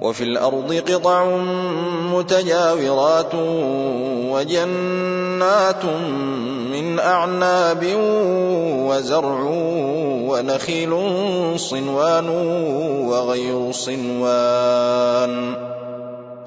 وفي الأرض قطع متجاورات وجنات من أعناب وزرع ونخيل صنوان وغير صنوان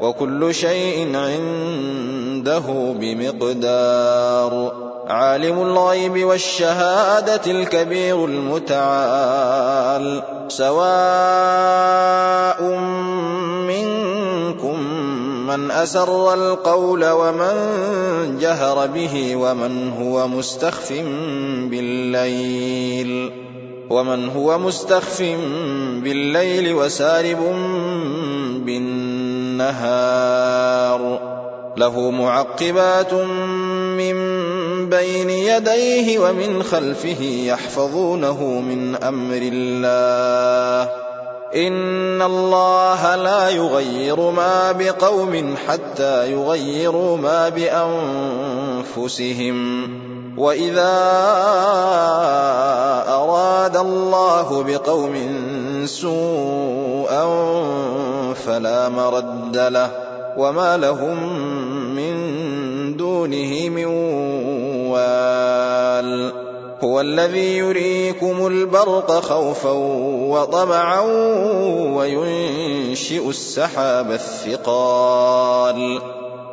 وكل شيء عنده بمقدار. عالم الغيب والشهادة الكبير المتعال. سواء منكم من أسر القول ومن جهر به ومن هو مستخف بالليل. ومن هو مستخف بالليل وسارب بالنهار له معقبات من بين يديه ومن خلفه يحفظونه من أمر الله إن الله لا يغير ما بقوم حتى يغيروا ما بأنفسهم واذا اراد الله بقوم سوءا فلا مرد له وما لهم من دونه من وال هو الذي يريكم البرق خوفا وطمعا وينشئ السحاب الثقال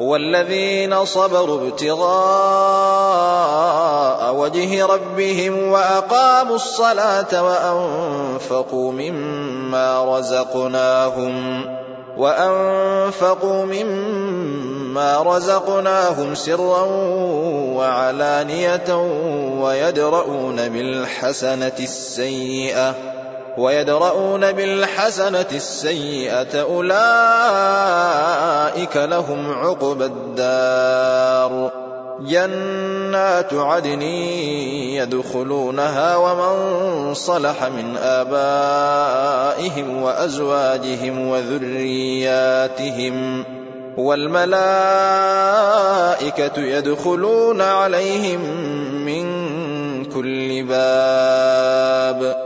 والذين صبروا ابتغاء وجه ربهم وأقاموا الصلاة وأنفقوا مما رزقناهم وأنفقوا مما رزقناهم سرا وعلانية ويدرؤون بالحسنة السيئة ويدرؤون بالحسنة السيئة أولئك لهم عقبى الدار. جنات عدن يدخلونها ومن صلح من آبائهم وأزواجهم وذرياتهم. والملائكة يدخلون عليهم من كل باب.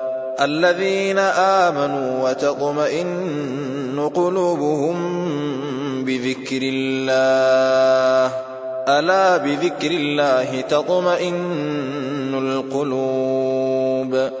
الذين آمنوا وتطمئن قلوبهم بذكر الله. ألا بذكر الله تطمئن القلوب.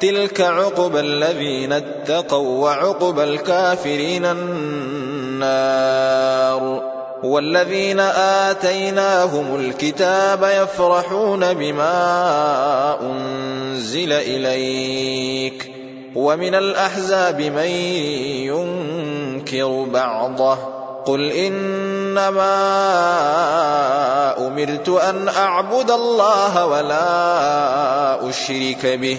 تلك عقبى الذين اتقوا وعقبى الكافرين النار والذين آتيناهم الكتاب يفرحون بما أنزل إليك ومن الأحزاب من ينكر بعضه قل إنما أمرت أن أعبد الله ولا أشرك به